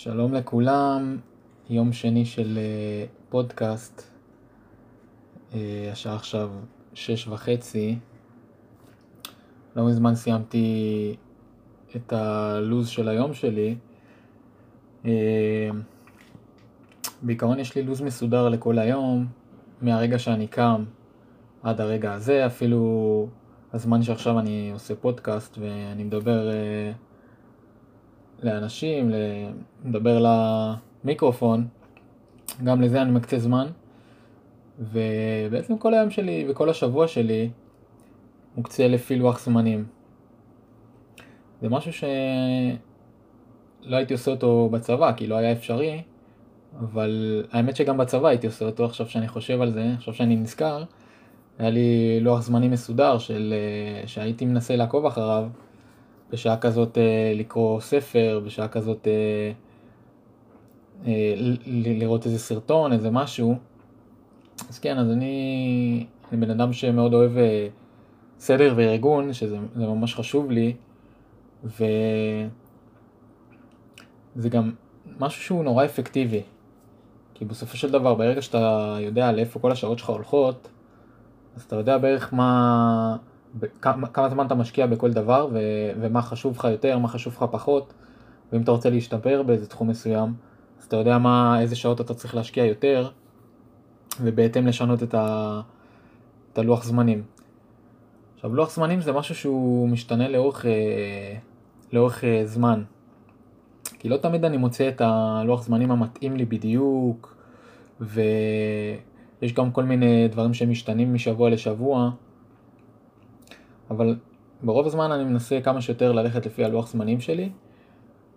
שלום לכולם, יום שני של אה, פודקאסט, אה, השעה עכשיו שש וחצי. לא מזמן סיימתי את הלו"ז של היום שלי. אה, בעיקרון יש לי לו"ז מסודר לכל היום, מהרגע שאני קם עד הרגע הזה, אפילו הזמן שעכשיו אני עושה פודקאסט ואני מדבר לאנשים, לדבר למיקרופון, גם לזה אני מקצה זמן. ובעצם כל היום שלי וכל השבוע שלי מוקצה לפי לוח זמנים. זה משהו שלא הייתי עושה אותו בצבא, כי לא היה אפשרי, אבל האמת שגם בצבא הייתי עושה אותו, עכשיו שאני חושב על זה, עכשיו שאני נזכר, היה לי לוח זמנים מסודר של, שהייתי מנסה לעקוב אחריו. בשעה כזאת אה, לקרוא ספר, בשעה כזאת אה, אה, לראות איזה סרטון, איזה משהו. אז כן, אז אני, אני בן אדם שמאוד אוהב סדר וארגון, שזה ממש חשוב לי, וזה גם משהו שהוא נורא אפקטיבי. כי בסופו של דבר, ברגע שאתה יודע לאיפה כל השעות שלך הולכות, אז אתה יודע בערך מה, כמה זמן אתה משקיע בכל דבר ו, ומה חשוב לך יותר, מה חשוב לך פחות, ואם אתה רוצה להשתפר באיזה תחום מסוים, אז אתה יודע מה, איזה שעות אתה צריך להשקיע יותר, ובהתאם לשנות את, ה, את הלוח זמנים. עכשיו לוח זמנים זה משהו שהוא משתנה לאורך, אה, לאורך אה, זמן. כי לא תמיד אני מוצא את הלוח זמנים המתאים לי בדיוק, ויש גם כל מיני דברים שמשתנים משבוע לשבוע. אבל ברוב הזמן אני מנסה כמה שיותר ללכת לפי הלוח זמנים שלי,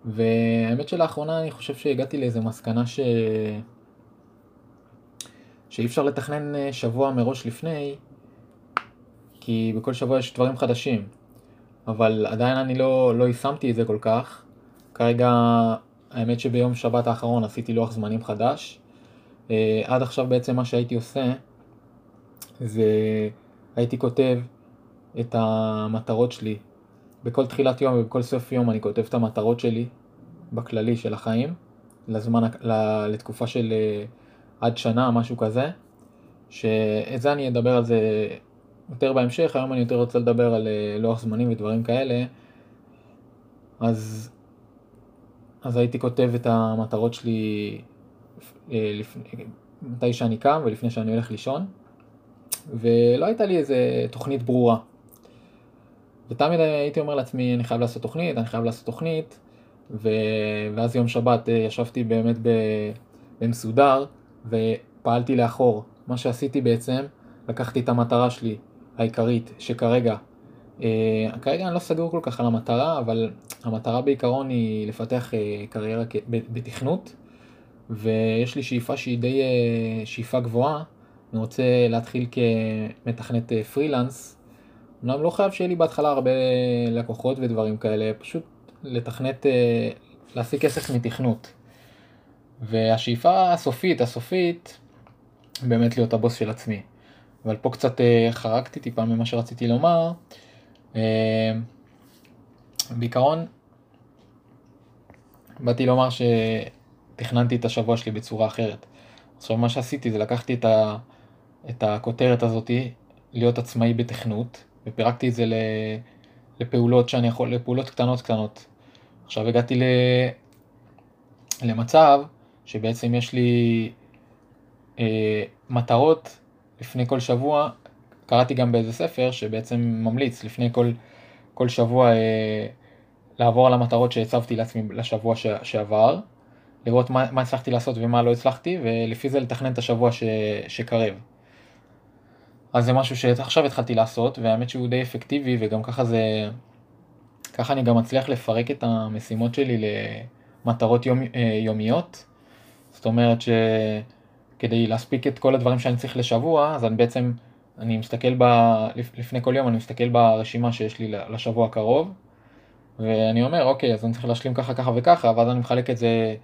והאמת שלאחרונה אני חושב שהגעתי לאיזה מסקנה ש... שאי אפשר לתכנן אה, שבוע מראש לפני, כי בכל שבוע יש דברים חדשים, אבל עדיין אני לא, לא יישמתי את זה כל כך. כרגע, האמת שביום שבת האחרון עשיתי לוח זמנים חדש. אה, עד עכשיו בעצם מה שהייתי עושה, זה הייתי כותב את המטרות שלי. בכל תחילת יום ובכל סוף יום אני כותב את המטרות שלי בכללי של החיים, לזמן, לתקופה של אה, עד שנה, משהו כזה, שאת זה אני אדבר על זה יותר בהמשך, היום אני יותר רוצה לדבר על אה, לוח זמנים ודברים כאלה, אז, אז הייתי כותב את המטרות שלי אה, לפני, מתי שאני קם ולפני שאני הולך לישון, ולא הייתה לי איזה תוכנית ברורה. ותמיד הייתי אומר לעצמי, אני חייב לעשות תוכנית, אני חייב לעשות תוכנית, ו... ואז יום שבת אה, ישבתי באמת במסודר, ופעלתי לאחור. מה שעשיתי בעצם, לקחתי את המטרה שלי, העיקרית, שכרגע, אה, כרגע אני לא סגור כל כך על המטרה, אבל המטרה בעיקרון היא לפתח אה, קריירה בתכנות, ויש לי שאיפה שהיא די אה, שאיפה גבוהה, אני רוצה להתחיל כמתכנת אה, פרילנס, אמנם לא חייב שיהיה לי בהתחלה הרבה לקוחות ודברים כאלה, פשוט לתכנת, אה, להשיג כסף מתכנות. והשאיפה הסופית, הסופית, באמת להיות הבוס של עצמי. אבל פה קצת אה, חרגתי טיפה ממה שרציתי לומר. אה, בעיקרון, באתי לומר שתכננתי את השבוע שלי בצורה אחרת. עכשיו מה שעשיתי זה לקחתי את, ה, את הכותרת הזאתי, להיות עצמאי בתכנות, ופירקתי את זה לפעולות שאני יכול, לפעולות קטנות קטנות. עכשיו הגעתי ל... למצב שבעצם יש לי אה, מטרות לפני כל שבוע, קראתי גם באיזה ספר שבעצם ממליץ לפני כל, כל שבוע אה, לעבור על המטרות שהצבתי לעצמי לשבוע ש, שעבר, לראות מה, מה הצלחתי לעשות ומה לא הצלחתי, ולפי זה לתכנן את השבוע ש, שקרב. אז זה משהו שעכשיו התחלתי לעשות, והאמת שהוא די אפקטיבי, וגם ככה זה... ככה אני גם מצליח לפרק את המשימות שלי למטרות יומ, אה, יומיות. זאת אומרת שכדי להספיק את כל הדברים שאני צריך לשבוע, אז אני בעצם, אני מסתכל ב... לפני כל יום אני מסתכל ברשימה שיש לי לשבוע הקרוב, ואני אומר, אוקיי, אז אני צריך להשלים ככה, ככה וככה, ואז אני מחלק את זה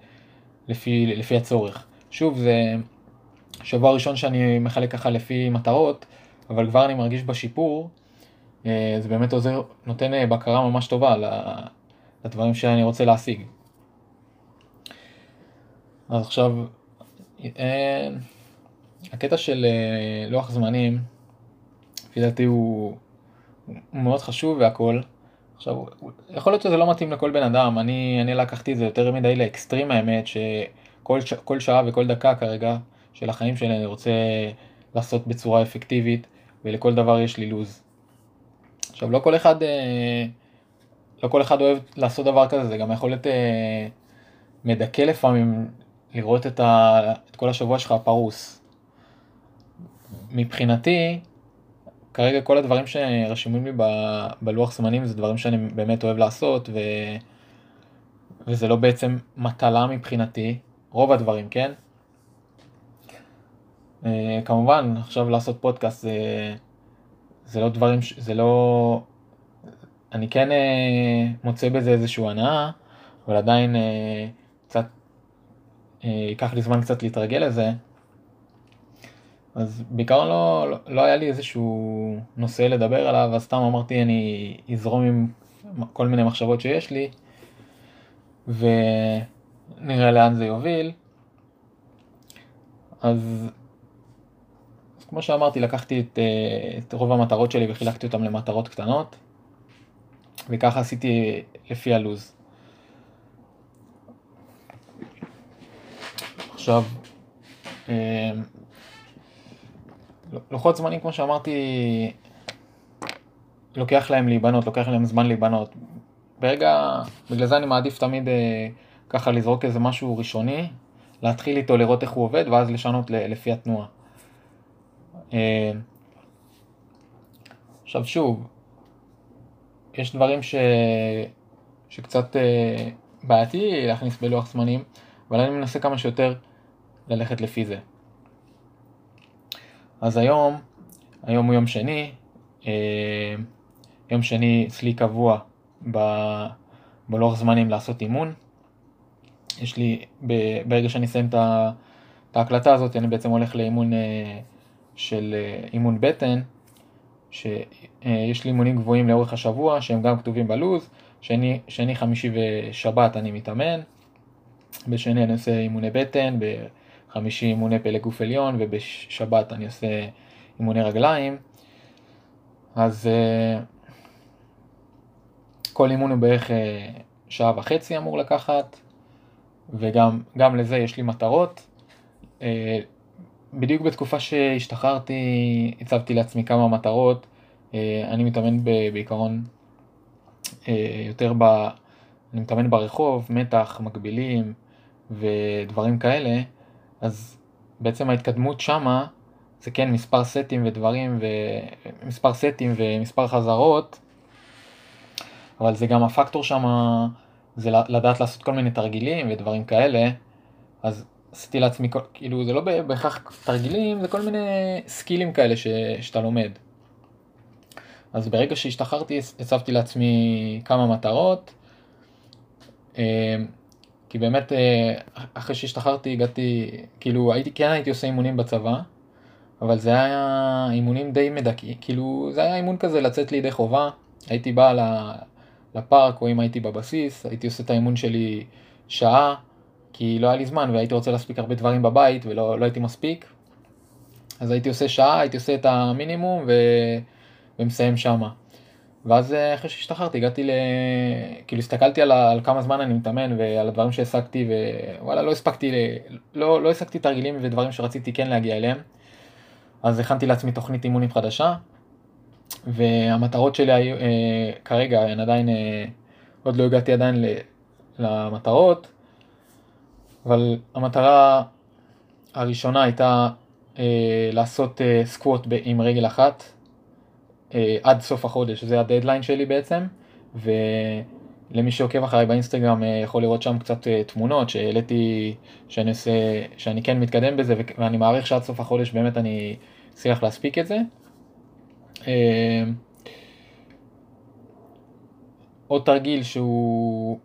לפי, לפי הצורך. שוב, זה שבוע ראשון שאני מחלק ככה לפי מטרות, אבל כבר אני מרגיש בשיפור, אה, זה באמת עוזר, נותן אה, בקרה ממש טובה לדברים שאני רוצה להשיג. אז עכשיו, אה, הקטע של לוח זמנים, לפי דעתי הוא, הוא מאוד חשוב והכל. עכשיו, יכול להיות שזה לא מתאים לכל בן אדם, אני, אני לקחתי את זה יותר מדי לאקסטרים האמת, שכל שעה וכל דקה כרגע של החיים שלי אני רוצה לעשות בצורה אפקטיבית, ולכל דבר יש לי לוז. עכשיו, לא כל אחד, אה, לא כל אחד אוהב לעשות דבר כזה, זה גם יכול להיות מדכא לפעמים לראות את, ה, את כל השבוע שלך פרוס. מבחינתי, כרגע כל הדברים שרשומים לי ב, בלוח זמנים זה דברים שאני באמת אוהב לעשות, ו, וזה לא בעצם מטלה מבחינתי, רוב הדברים, כן? Uh, כמובן, עכשיו לעשות פודקאסט זה, זה לא דברים, זה לא... אני כן uh, מוצא בזה איזושהי הנאה, אבל עדיין uh, קצת אה, ייקח לי זמן קצת להתרגל לזה. אז בעיקר לא, לא, לא היה לי איזשהו נושא לדבר עליו, אז סתם אמרתי אני אזרום עם כל מיני מחשבות שיש לי, ונראה לאן זה יוביל. אז כמו שאמרתי, לקחתי את, אה, את רוב המטרות שלי וחילקתי אותן למטרות קטנות, וככה עשיתי לפי הלוז. עכשיו, אה, לוחות זמנים כמו שאמרתי, לוקח להם להיבנות, לוקח להם זמן להיבנות. ברגע, בגלל זה אני מעדיף תמיד אה, ככה לזרוק איזה משהו ראשוני, להתחיל איתו, לראות איך הוא עובד, ואז לשנות לפי התנועה. אה, עכשיו שוב, יש דברים ש... שקצת בעייתי להכניס בלוח זמנים, אבל אני מנסה כמה שיותר ללכת לפי זה. אז היום, היום הוא יום שני, אה, יום שני אצלי קבוע ב, בלוח זמנים לעשות אימון. יש לי, ברגע שאני אסיים את ההקלטה הזאת, אני בעצם הולך לאימון אה, של אה, אימון בטן, שיש לי אימונים גבוהים לאורך השבוע, שהם גם כתובים בלוז, שני, שני חמישי ושבת אני מתאמן, בשני אני עושה אימוני בטן, חמישי אימוני פלג גוף עליון ובשבת אני עושה אימוני רגליים. אז uh, כל אימון הוא בערך שעה וחצי אמור לקחת, וגם לזה יש לי מטרות. בדיוק בתקופה שהשתחררתי הצבתי לעצמי כמה מטרות. Uh, אני מתאמן בעיקרון uh, יותר ב... אני מתאמן ברחוב, מתח, מקבילים ודברים כאלה. אז בעצם ההתקדמות שמה זה כן מספר סטים ודברים ומספר סטים ומספר חזרות, אבל זה גם הפקטור שמה זה לדעת לעשות כל מיני תרגילים ודברים כאלה, אז עשיתי לעצמי, כאילו זה לא בהכרח תרגילים, זה כל מיני סקילים כאלה ש, שאתה לומד. אז ברגע שהשתחררתי הצבתי לעצמי כמה מטרות. אה, כי באמת אה, אחרי שהשתחררתי הגעתי, כאילו הייתי, כן הייתי עושה אימונים בצבא, אבל זה היה אימונים די מדכאים, כאילו זה היה אימון כזה לצאת לידי חובה, הייתי בא לפארק או אם הייתי בבסיס, הייתי עושה את האימון שלי שעה, כי לא היה לי זמן והייתי רוצה להספיק הרבה דברים בבית ולא לא הייתי מספיק, אז הייתי עושה שעה, הייתי עושה את המינימום ו... ומסיים שמה. ואז אה, אחרי שהשתחררתי הגעתי ל... כאילו הסתכלתי על, ה... על כמה זמן אני מתאמן ועל הדברים שהעסקתי ווואלה לא הספקתי, ל... לא, לא הסקתי תרגילים ודברים שרציתי כן להגיע אליהם. אז הכנתי לעצמי תוכנית אימונים חדשה והמטרות שלי היו אה, כרגע הן עדיין, אה, עוד לא הגעתי עדיין ל... למטרות, אבל המטרה הראשונה הייתה אה, לעשות אה, סקווט עם רגל אחת אה, עד סוף החודש, זה הדדליין שלי בעצם, ולמי שעוקב אחריי באינסטגרם אה, יכול לראות שם קצת אה, תמונות שהעליתי שאני עושה, שאני כן מתקדם בזה ואני מעריך שעד סוף החודש באמת אני אצליח להספיק את זה. עוד תרגיל שהוא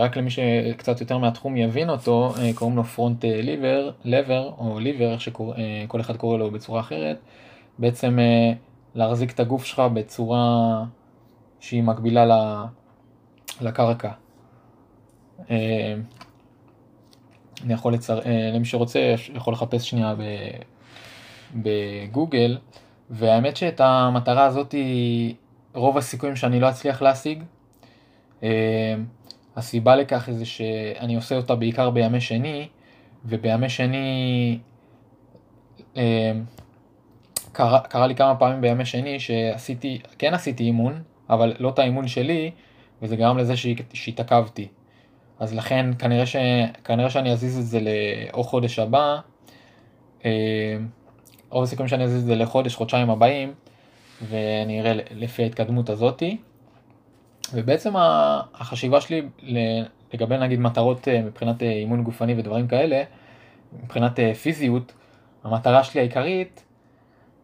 רק למי שקצת יותר מהתחום יבין אותו, קוראים לו פרונט ליבר, לבר או ליבר, איך שכל אחד קורא לו בצורה אחרת. בעצם להחזיק את הגוף שלך בצורה שהיא מקבילה לקרקע. אה, אני יכול לצר... למי שרוצה יכול לחפש שנייה בגוגל, והאמת שאת המטרה הזאת רוב הסיכויים שאני לא אצליח להשיג. הסיבה לכך זה שאני עושה אותה בעיקר בימי שני, ובימי שני קרה, קרה לי כמה פעמים בימי שני שעשיתי, כן עשיתי אימון, אבל לא את האימון שלי, וזה גרם לזה שהתעכבתי. אז לכן כנראה, ש, כנראה שאני אזיז את זה לאו חודש הבא, רוב הסיכויים שאני אזיז את זה לחודש, חודשיים הבאים, ואני אראה לפי ההתקדמות הזאתי. ובעצם החשיבה שלי לגבי נגיד מטרות אה, מבחינת אה, אימון גופני ודברים כאלה, מבחינת אה, פיזיות, המטרה שלי העיקרית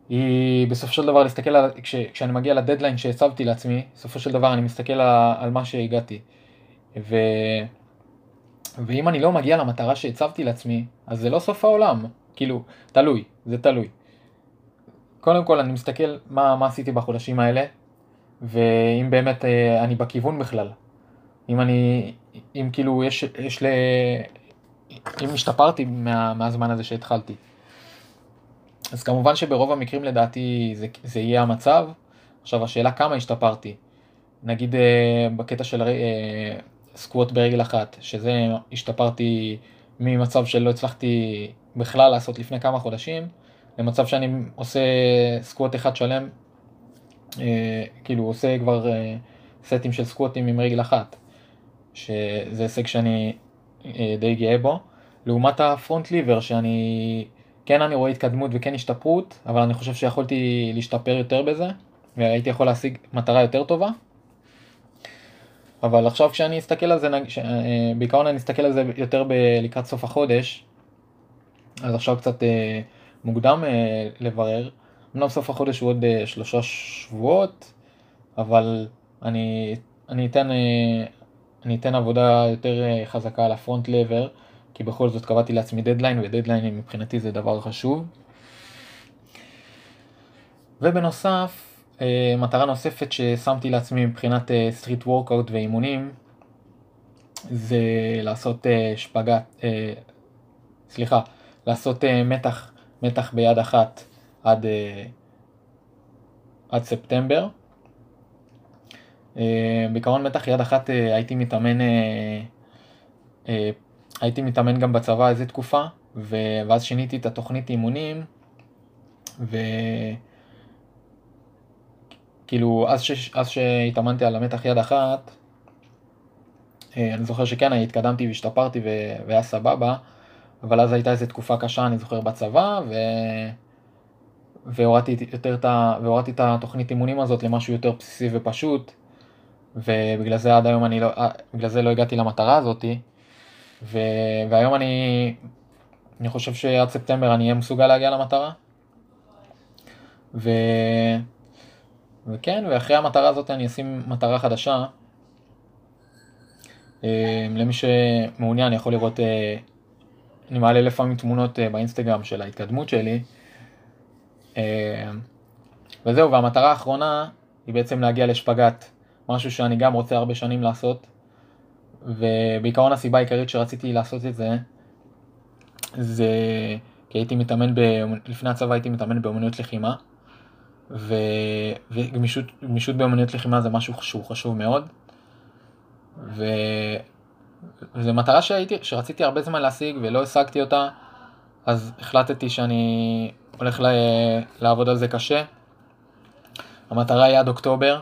היא בסופו של דבר להסתכל על, כש, כשאני מגיע לדדליין שהצבתי לעצמי, בסופו של דבר אני מסתכל על, על מה שהגעתי. ו, ואם אני לא מגיע למטרה שהצבתי לעצמי, אז זה לא סוף העולם. כאילו, תלוי, זה תלוי. קודם כל אני מסתכל מה, מה עשיתי בחודשים האלה, ואם באמת אה, אני בכיוון בכלל. אם אני, אם כאילו יש, יש ל... אם השתפרתי מה, מהזמן הזה שהתחלתי. אז כמובן שברוב המקרים לדעתי זה, זה יהיה המצב. עכשיו השאלה כמה השתפרתי. נגיד אה, בקטע של אה, סקווט ברגל אחת, שזה השתפרתי ממצב שלא הצלחתי בכלל לעשות לפני כמה חודשים, למצב שאני עושה סקווט אחד שלם, אה, כאילו עושה כבר אה, סטים של סקווטים עם רגל אחת, שזה הישג שאני אה, די גאה בו. לעומת הפרונט ליבר שאני, כן אני רואה התקדמות וכן השתפרות, אבל אני חושב שיכולתי להשתפר יותר בזה, והייתי יכול להשיג מטרה יותר טובה. אבל עכשיו כשאני אסתכל על זה, בעיקרון אני אסתכל על זה יותר ב- לקראת סוף החודש, אז עכשיו קצת אה, מוקדם אה, לברר. אמנם סוף החודש הוא עוד אה, שלושה שבועות, אבל אני, אני, אתן, אה, אני אתן עבודה יותר אה, חזקה על הפרונט לבר, כי בכל זאת קבעתי לעצמי דדליין, ודדליין מבחינתי זה דבר חשוב. ובנוסף, מטרה נוספת ששמתי לעצמי מבחינת street workout ואימונים, זה לעשות שפגאט, סליחה, לעשות מתח, מתח ביד אחת עד, אה, עד ספטמבר. אה, בעיקרון מתח יד אחת אה, הייתי מתאמן, הייתי מתאמן גם בצבא איזה תקופה, ו... ואז שיניתי את התוכנית אימונים, וכאילו אז, ש... אז שהתאמנתי על המתח יד אחת, אני זוכר שכן, התקדמתי והשתפרתי ו... והיה סבבה, אבל אז הייתה איזו תקופה קשה, אני זוכר, בצבא, ו... והורדתי יותר את, ה... והורדתי את התוכנית אימונים הזאת למשהו יותר בסיסי ופשוט, ובגלל זה עד היום אני לא, אה, בגלל זה לא הגעתי למטרה הזאתי, ו... והיום אני, אני חושב שעד ספטמבר אני אהיה מסוגל להגיע למטרה. ו... וכן, ואחרי המטרה הזאת אני אשים מטרה חדשה. אה, למי שמעוניין יכול לראות אה, אני מעלה לפעמים תמונות באינסטגרם של ההתקדמות שלי. אה, וזהו, והמטרה האחרונה היא בעצם להגיע לשפגאט, משהו שאני גם רוצה הרבה שנים לעשות. ובעיקרון הסיבה העיקרית שרציתי לעשות את זה, זה כי הייתי מתאמן, ב... לפני הצבא הייתי מתאמן באמנויות לחימה, ו... וגמישות באמנויות לחימה זה משהו שהוא חשוב מאוד. ו... וזו מטרה שהייתי, שרציתי הרבה זמן להשיג ולא השגתי אותה, אז החלטתי שאני הולך ל... לעבוד על זה קשה. המטרה היא עד אוקטובר.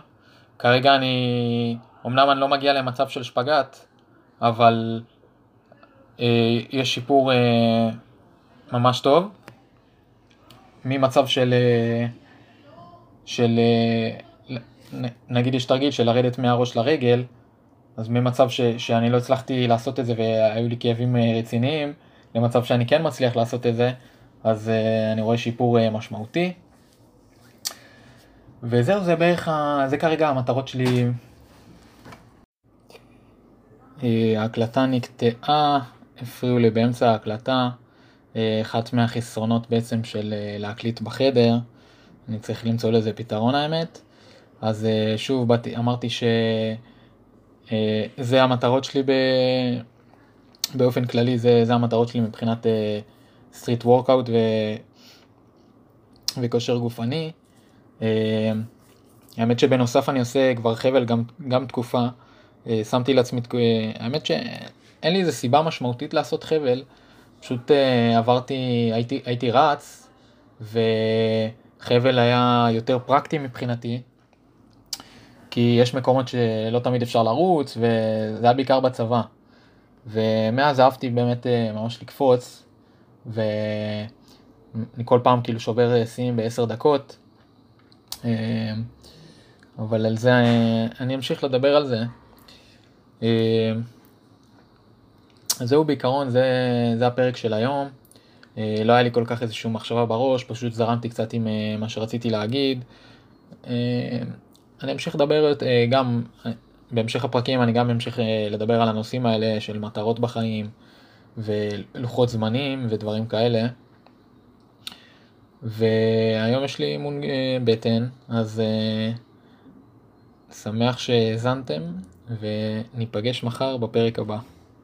כרגע אני, אמנם אני לא מגיע למצב של שפגאט, אבל אה, יש שיפור אה, ממש טוב. ממצב של, אה, של אה, נגיד יש תרגיל של לרדת מהראש לרגל, אז ממצב ש, שאני לא הצלחתי לעשות את זה והיו לי כאבים אה, רציניים, למצב שאני כן מצליח לעשות את זה, אז uh, אני רואה שיפור uh, משמעותי. וזהו, זה בערך, ה... זה כרגע המטרות שלי. ההקלטה נקטעה, הפריעו לי באמצע ההקלטה. אחת מהחסרונות בעצם של להקליט בחדר, אני צריך למצוא לזה פתרון האמת. אז שוב, באתי, אמרתי ש... אה, זה המטרות שלי ב... באופן כללי זה, זה המטרות שלי מבחינת street workout ו... וכושר גופני. אה, האמת שבנוסף אני עושה כבר חבל גם, גם תקופה, uh, שמתי לעצמי, uh, האמת שאין לי איזה סיבה משמעותית לעשות חבל, פשוט עברתי, הייתי, הייתי רץ, וחבל היה יותר פרקטי מבחינתי, כי יש מקומות שלא תמיד אפשר לרוץ, וזה היה בעיקר בצבא. ומאז אהבתי באמת אה, ממש לקפוץ, ואני כל פעם כאילו שובר אה, שיאים בעשר דקות, אה, אבל על זה אני אמשיך לדבר על זה. זהו בעיקרון, זה, זה הפרק של היום. לא היה לי כל כך איזושהי מחשבה בראש, פשוט זרמתי קצת עם מה שרציתי להגיד. אני אמשיך לדבר גם בהמשך הפרקים אני גם אמשיך אה, לדבר על הנושאים האלה של מטרות בחיים ולוחות זמנים ודברים כאלה. והיום יש לי אימון אה, בטן, אז uh, שמח שהאזנתם וניפגש מחר בפרק הבא.